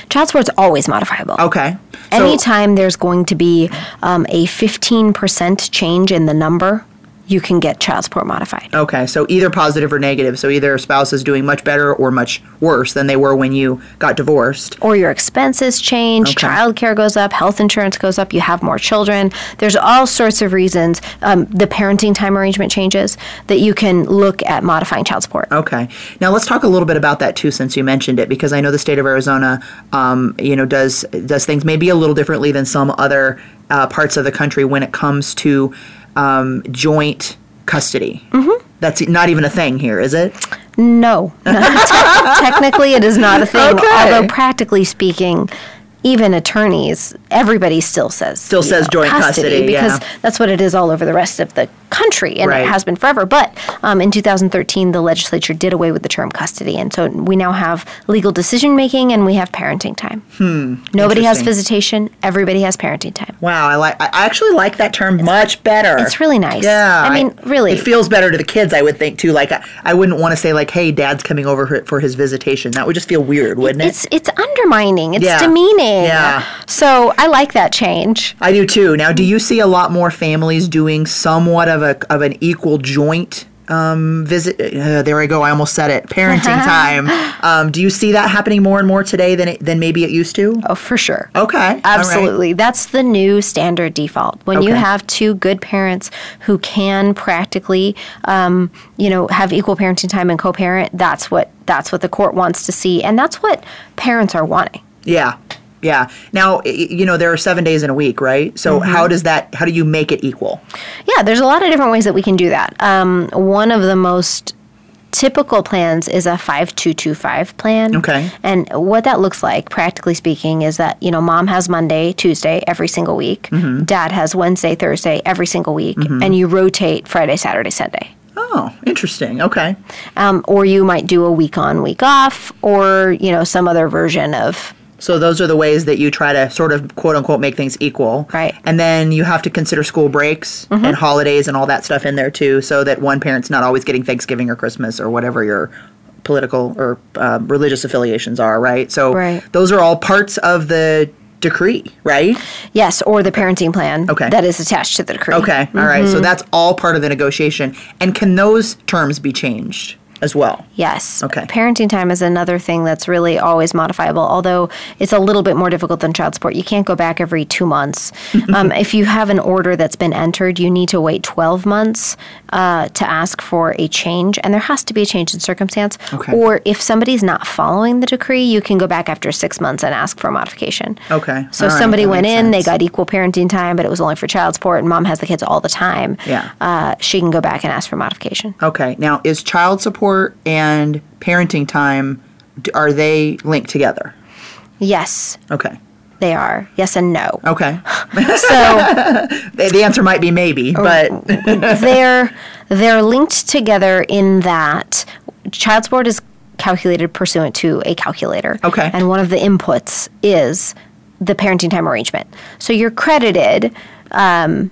Child support's always modifiable. Okay. So- Anytime there's going to be um, a 15% change in the number you can get child support modified. Okay, so either positive or negative. So either a spouse is doing much better or much worse than they were when you got divorced. Or your expenses change, Okay. child care goes up, health insurance goes up, you have more children. There's all sorts of reasons. Um, the parenting time arrangement changes that you can look at modifying child support. Okay. Now let's talk a little bit about that too, since you mentioned it, because I know the state of Arizona, um, you know, does does things maybe a little differently than some other uh, parts of the country when it comes to um, joint custody. Mm-hmm. That's not even a thing here, is it? No, Te- technically it is not a thing. Okay. Although practically speaking, even attorneys, everybody still says Still says joint custody, because yeah. that's what it is all over the rest of the country, and Right. it has been forever. But um, in 2013, the legislature did away with the term custody, and so we now have legal decision making and we have parenting time. Hmm. Nobody has visitation. Everybody has parenting time. Wow, I like. I actually like that term much better. It's really nice. Yeah, I mean, really. it feels better to the kids. I would think too. Like I, I wouldn't want to say like, "Hey, Dad's coming over for- for his visitation." That would just feel weird, wouldn't it? It's it's undermining. It's Yeah. demeaning. Yeah. So I like that change. I do too. Now, do you see a lot more families doing somewhat of a of an equal joint um, visit? Uh, there I go. I almost said it. Parenting time. Um, do you see that happening more and more today than it, than maybe it used to? Oh, for sure. Okay. all right. Absolutely. That's the new standard default. When you have two good parents who can practically, um, you know, have equal parenting time and co-parent, that's what that's what the court wants to see, and that's what parents are wanting. Yeah. Yeah. Now, you know, there are seven days in a week, right? So Mm-hmm. how does that? How do you make it equal? Yeah, there's a lot of different ways that we can do that. Um, one of the most typical plans is a 5225 plan. Okay. And what that looks like, practically speaking, is that, you know, mom has Monday, Tuesday every single week, Mm-hmm. dad has Wednesday, Thursday every single week, and you rotate Friday, Saturday, Sunday. Oh, interesting. Okay. Um, or you might do a week on, week off, or, you know, some other version of So those are the ways that you try to sort of quote unquote make things equal. Right. And then you have to consider school breaks and holidays and all that stuff in there too, so that one parent's not always getting Thanksgiving or Christmas or whatever your political or uh, religious affiliations are, right? So Right. those are all parts of the decree, right? Yes, or the parenting plan Okay. that is attached to the decree. Okay. all right. Mm-hmm. So that's all part of the negotiation. And can those terms be changed as well? Yes. Okay. Parenting time is another thing that's really always modifiable, although it's a little bit more difficult than child support. You can't go back every two months. um, if you have an order that's been entered, you need to wait 12 months uh, to ask for a change, and there has to be a change in circumstance. Okay. Or if somebody's not following the decree, you can go back after six months and ask for a modification. Okay. So right. somebody went in, they got equal parenting time, but it was only for child support, and mom has the kids all the time. Yeah. Uh, she can go back and ask for modification. Okay. Now, is child support and parenting time are they linked together? Yes, Okay. they are. Yes and no. Okay. So the, the answer might be maybe, Oh. but they're they're linked together in that child support is calculated pursuant to a calculator. Okay. And one of the inputs is the parenting time arrangement. So you're credited um,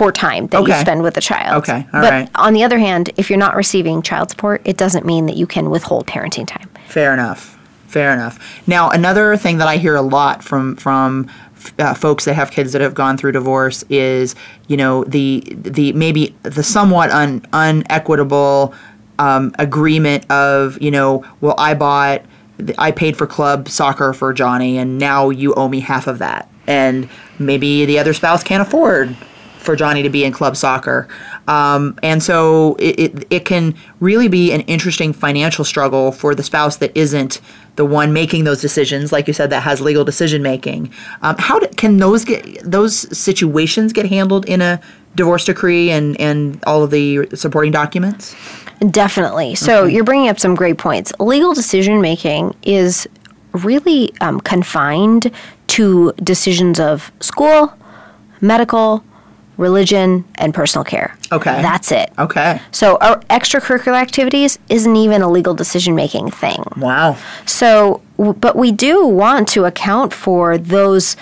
for time that you spend with the child. Okay, all but right. on the other hand, if you're not receiving child support, it doesn't mean that you can withhold parenting time. fair enough. Fair enough. Now, another thing that I hear a lot from from uh, folks that have kids that have gone through divorce is, you know, the the maybe the somewhat un, unequitable um, agreement of, you know, well, I bought, I paid for club soccer for Johnny, and now you owe me half of that, and maybe the other spouse can't afford for Johnny to be in club soccer. Um, and so it, it, it can really be an interesting financial struggle for the spouse that isn't the one making those decisions, like you said, that has legal decision making. Um, how do, can those get those situations get handled in a divorce decree and, and all of the supporting documents? Definitely. So you're bringing up some great points. Legal decision making is really um, confined to decisions of school, medical, religion, and personal care. Okay. That's it. Okay. So our extracurricular activities isn't even a legal decision making thing. Wow. So, w- but we do want to account for those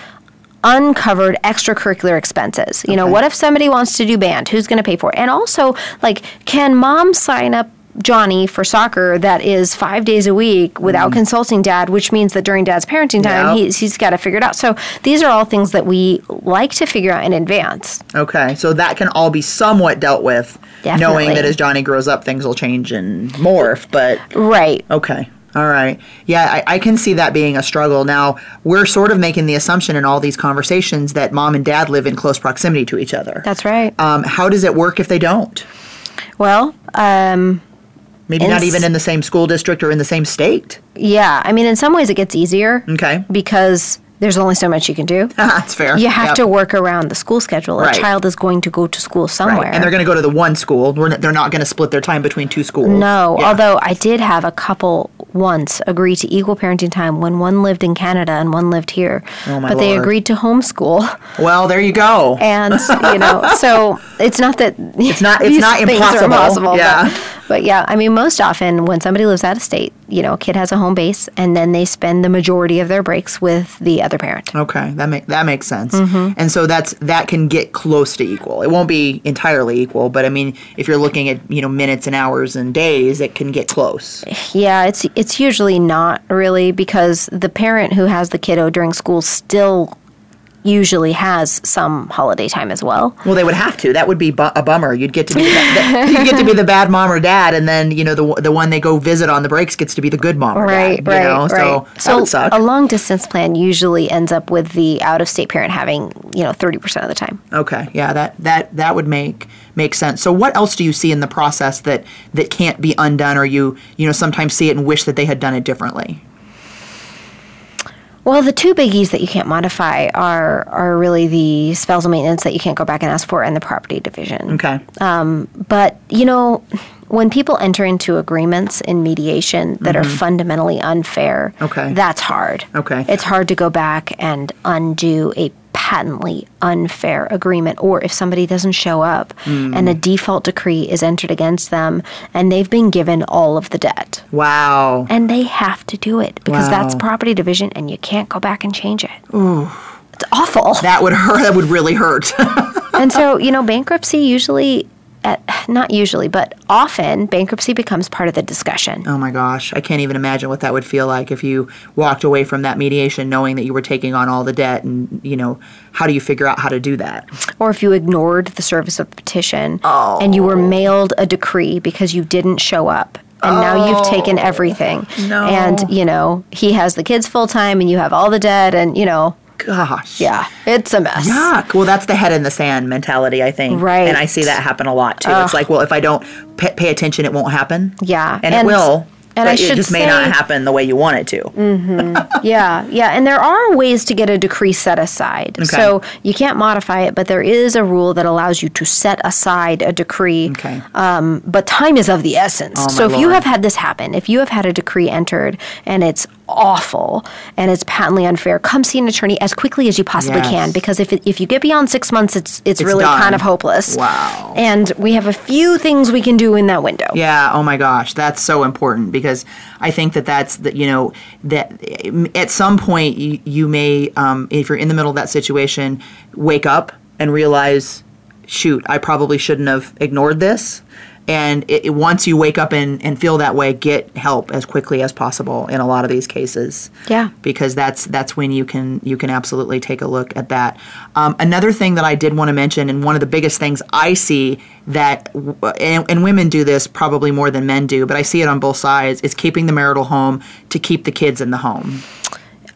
uncovered extracurricular expenses. You know, what if somebody wants to do band? Who's going to pay for it? And also, like, can mom sign up Johnny for soccer that is five days a week without consulting dad, which means that during dad's parenting time, Mm. Yeah. he's, he's got to figure it out. So these are all things that we like to figure out in advance. Okay, so that can all be somewhat dealt with, knowing that as Johnny grows up, things will change and morph. But Right. okay, all right, yeah, I, I can see that being a struggle. Now we're sort of making the assumption in all these conversations that mom and dad live in close proximity to each other. That's right. um, how does it work if they don't? well, um, Maybe And not even in the same school district or in the same state. yeah. I mean, in some ways, it gets easier. Okay. Because there's only so much you can do. That's fair. You have Yep. to work around the school schedule. Right. A child is going to go to school somewhere. Right. And they're going to go to the one school. Not, they're not going to split their time between two schools. No, Yeah. although I did have a couple once agree to equal parenting time when one lived in Canada and one lived here. Oh, my but they agreed to homeschool. Well, there you go. And, you know, so it's not that it's not- it's not impossible. Yeah. But, yeah, I mean, most often when somebody lives out of state, you know, a kid has a home base and then they spend the majority of their breaks with the other parent. Okay, that make that makes sense. Mm-hmm. And so that's that can get close to equal. It won't be entirely equal, but I mean, if you're looking at you know minutes and hours and days, it can get close. Yeah, it's it's usually not really because the parent who has the kiddo during school still usually has some holiday time as well. Well, they would have to. That would be bu- a bummer. You'd get to be the, the, you'd get to be the bad mom or dad, and then you know the the one they go visit on the breaks gets to be the good mom or Right, dad. right, you know? right. So So a long distance plan usually ends up with the out of state parent having, you know, 30% of the time. Okay, yeah, that that that would make make sense. So what else do you see in the process that that can't be undone, or you you know sometimes see it and wish that they had done it differently? Well, the two biggies that you can't modify are are really the spousal maintenance that you can't go back and ask for and the property division. Okay, But, you know, when people enter into agreements in mediation that are fundamentally unfair, Mm-hmm. Okay. that's hard. Okay. It's hard to go back and undo a patently unfair agreement or if somebody doesn't show up Mm. and a default decree is entered against them and they've been given all of the debt wow. and they have to do it because that's property division and you can't go back and change it. Ooh. It's awful. That would hurt. That would really hurt. and so, you know, bankruptcy usually, at, not usually, but often bankruptcy becomes part of the discussion. oh my gosh, I can't even imagine what that would feel like if you walked away from that mediation knowing that you were taking on all the debt, and you know how do you figure out how to do that? Or if you ignored the service of the petition Oh. and you were oh. mailed a decree because you didn't show up. And now you've taken oh, everything. Oh, No. And, you know, he has the kids full time and you have all the debt and, you know, Gosh. yeah, it's a mess. Yuck. Well, that's the head in the sand mentality, I think. Right. And I see that happen a lot too. It's like, well, if I don't pay, pay attention, it won't happen. Yeah. And, it will. And but I it should just may not happen the way you want it to. Mm-hmm. yeah, yeah, and there are ways to get a decree set aside. Okay. So you can't modify it, but there is a rule that allows you to set aside a decree. Okay. Um, but time is of the essence. Oh, so if you have had this happen, if you have had a decree entered and it's awful and it's patently unfair, come see an attorney as quickly as you possibly Yes. can because if it, if you get beyond six months, it's it's, It's really done. kind of hopeless. Wow. And we have a few things we can do in that window. Yeah. Oh my gosh, that's so important because I think that that's that you know that at some point you, you may, um, if you're in the middle of that situation, wake up and realize, shoot, I probably shouldn't have ignored this. And it, it- once you wake up and, and feel that way, get help as quickly as possible in a lot of these cases. Yeah. because that's that's when you can you can absolutely take a look at that. Um, another thing that I did want to mention, and one of the biggest things I see that, and, and women do this probably more than men do, but I see it on both sides, is keeping the marital home to keep the kids in the home.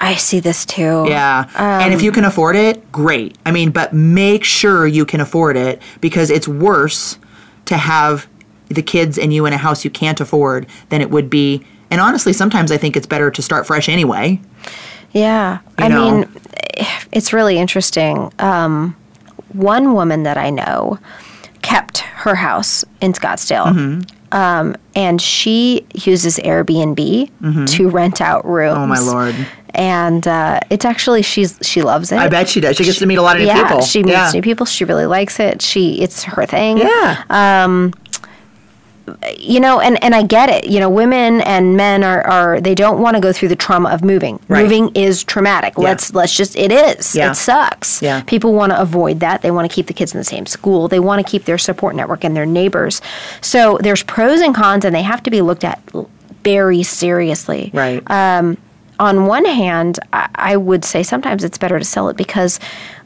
I see this too. Yeah. and if you can afford it, great. I mean, but make sure you can afford it because it's worse to have the kids and you in a house you can't afford than it would be. And honestly, sometimes I think it's better to start fresh anyway. Yeah. You I know. mean, it's really interesting. Um, one woman that I know kept her house in Scottsdale. Mm-hmm. Um, and she uses Airbnb to rent out rooms. Mm-hmm. Oh, my Lord. And uh, it's actually she's she loves it. I bet she does. She gets to meet a lot of new yeah, people. she meets yeah. new people. She really likes it. She it's her thing. Yeah. You know, and, and I get it. You know, women and men are, are they don't want to go through the trauma of moving. Right. Moving is traumatic. Let's let's just it is. Yeah. It sucks. Yeah. People want to avoid that. They want to keep the kids in the same school. They want to keep their support network and their neighbors. So there's pros and cons, and they have to be looked at very seriously. Right. Um, on one hand, I, I would say sometimes it's better to sell it because,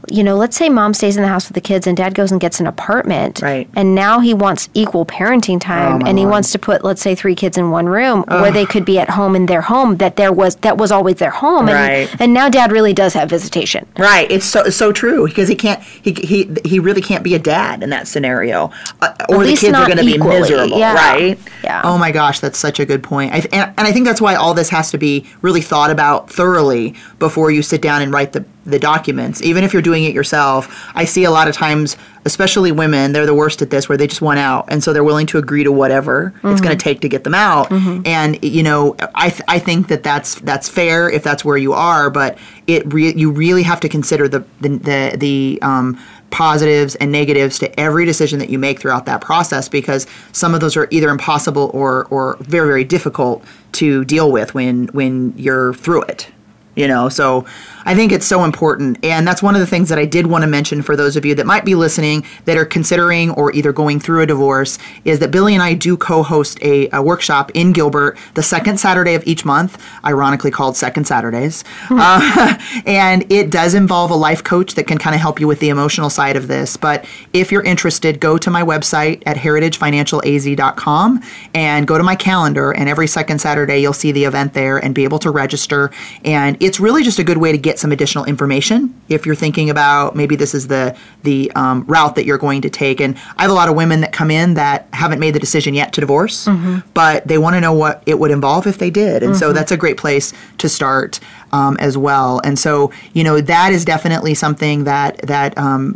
you know, let's say mom stays in the house with the kids and dad goes and gets an apartment. Right. And now he wants equal parenting time Oh, and he Lord. wants to put, let's say, three kids in one room where they could be at home in their home that there was that was always their home. And, Right. and now dad really does have visitation. Right, it's so so true because he can't he he he really can't be a dad in that scenario, uh, or the kids are going to be miserable, yeah. right? Yeah. Oh my gosh, that's such a good point. I th- and, and I think that's why all this has to be really thought about thoroughly before you sit down and write the the documents. Even if you're doing it yourself, I see a lot of times, especially women, they're the worst at this, where they just want out, and so they're willing to agree to whatever it's going to take to get them out. And you know, I th- I think that that's that's fair if that's where you are, but it re- you really have to consider the the the, the um, positives and negatives to every decision that you make throughout that process because some of those are either impossible or or very very difficult to deal with when when you're through it you know so i think it's so important and that's one of the things that i did want to mention for those of you that might be listening that are considering or either going through a divorce is that billie and i do co-host a, a workshop in gilbert the second saturday of each month ironically called second saturdays. Uh, and it does involve a life coach that can kind of help you with the emotional side of this but if you're interested go to my website at heritagefinancialaz.com and go to my calendar and every second saturday you'll see the event there and be able to register and it's really just a good way to get some additional information if you're thinking about maybe this is the the um, route that you're going to take. And i have a lot of women that come in that haven't made the decision yet to divorce but they want to know what it would involve if they did. And so that's a great place to start um, as well and so you know that is definitely something that that um,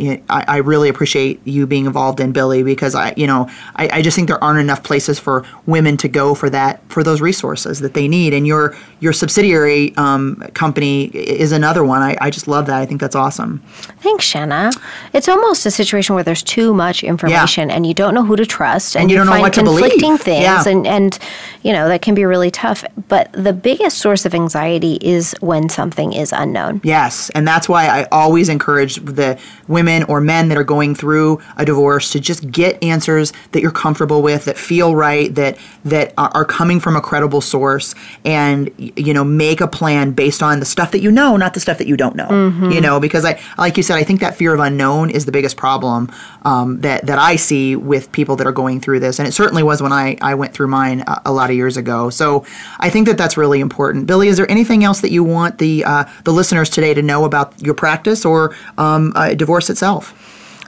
I, I really appreciate you being involved in billie because i you know I, I just think there aren't enough places for women to go for that for those resources that they need and your your subsidiary um, company is another one I, I just love that i think that's awesome Thanks, Shanna. It's almost a situation where there's too much information and you don't know who to trust and, you don't know find what to believe. conflicting things Yeah. and, and you know that can be really tough. But the biggest source of anxiety is when something is unknown. Yes, and that's why I always encourage the women or men that are going through a divorce to just get answers that you're comfortable with, that feel right, that that are coming from a credible source, and you know make a plan based on the stuff that you know, not the stuff that you don't know. You know, because I, like you said, I think that fear of unknown is the biggest problem um, that that I see with people that are going through this, and it certainly was when I I went through mine a, a lot of years ago. So I think that that's really important. Billie, is there anything else that you want the uh, the listeners today to know about your practice or um, uh, divorce itself?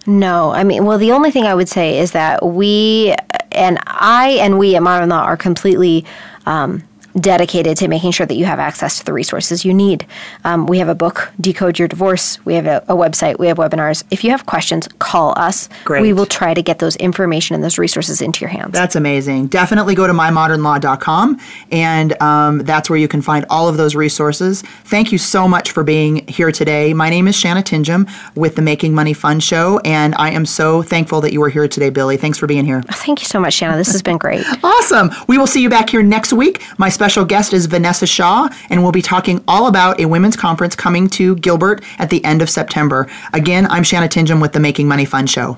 No, I mean, well, the only thing I would say is that we and I and we at Modern Law are completely um, dedicated to making sure that you have access to the resources you need. Um, we have a book, Decode Your Divorce. We have a, a website. We have webinars. If you have questions, call us. Great. We will try to get those information and those resources into your hands. That's amazing. Definitely go to mymodernlaw.com, and um, that's where you can find all of those resources. Thank you so much for being here today. My name is Shanna Tinjum with the Making Money Fun Show, and I am so thankful that you were here today, Billie. Thanks for being here. Thank you so much, Shanna. This has been great. Awesome. We will see you back here next week. My special guest is Vanessa Shaw, and we'll be talking all about a women's conference coming to Gilbert at the end of September. Again, I'm Shanna Tinjum with the Making Money Fun Show.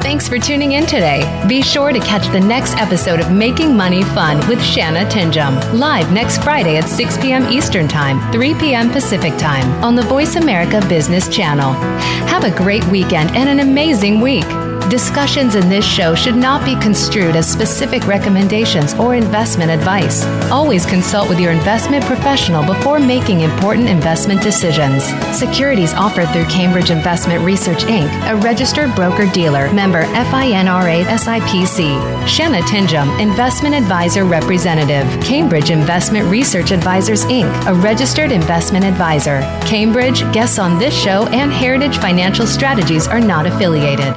Thanks for tuning in today. Be sure to catch the next episode of Making Money Fun with Shanna Tinjum, live next Friday at 6 p.m. Eastern Time, 3 p.m. Pacific Time on the Voice America Business Channel. Have a great weekend and an amazing week. Discussions in this show should not be construed as specific recommendations or investment advice. Always consult with your investment professional before making important investment decisions. Securities offered through Cambridge Investment Research Inc., a registered broker dealer, member FINRA SIPC. Shanna Tinjum, investment advisor representative. Cambridge Investment Research Advisors Inc., a registered investment advisor. Cambridge, guests on this show, and Heritage Financial Strategies are not affiliated.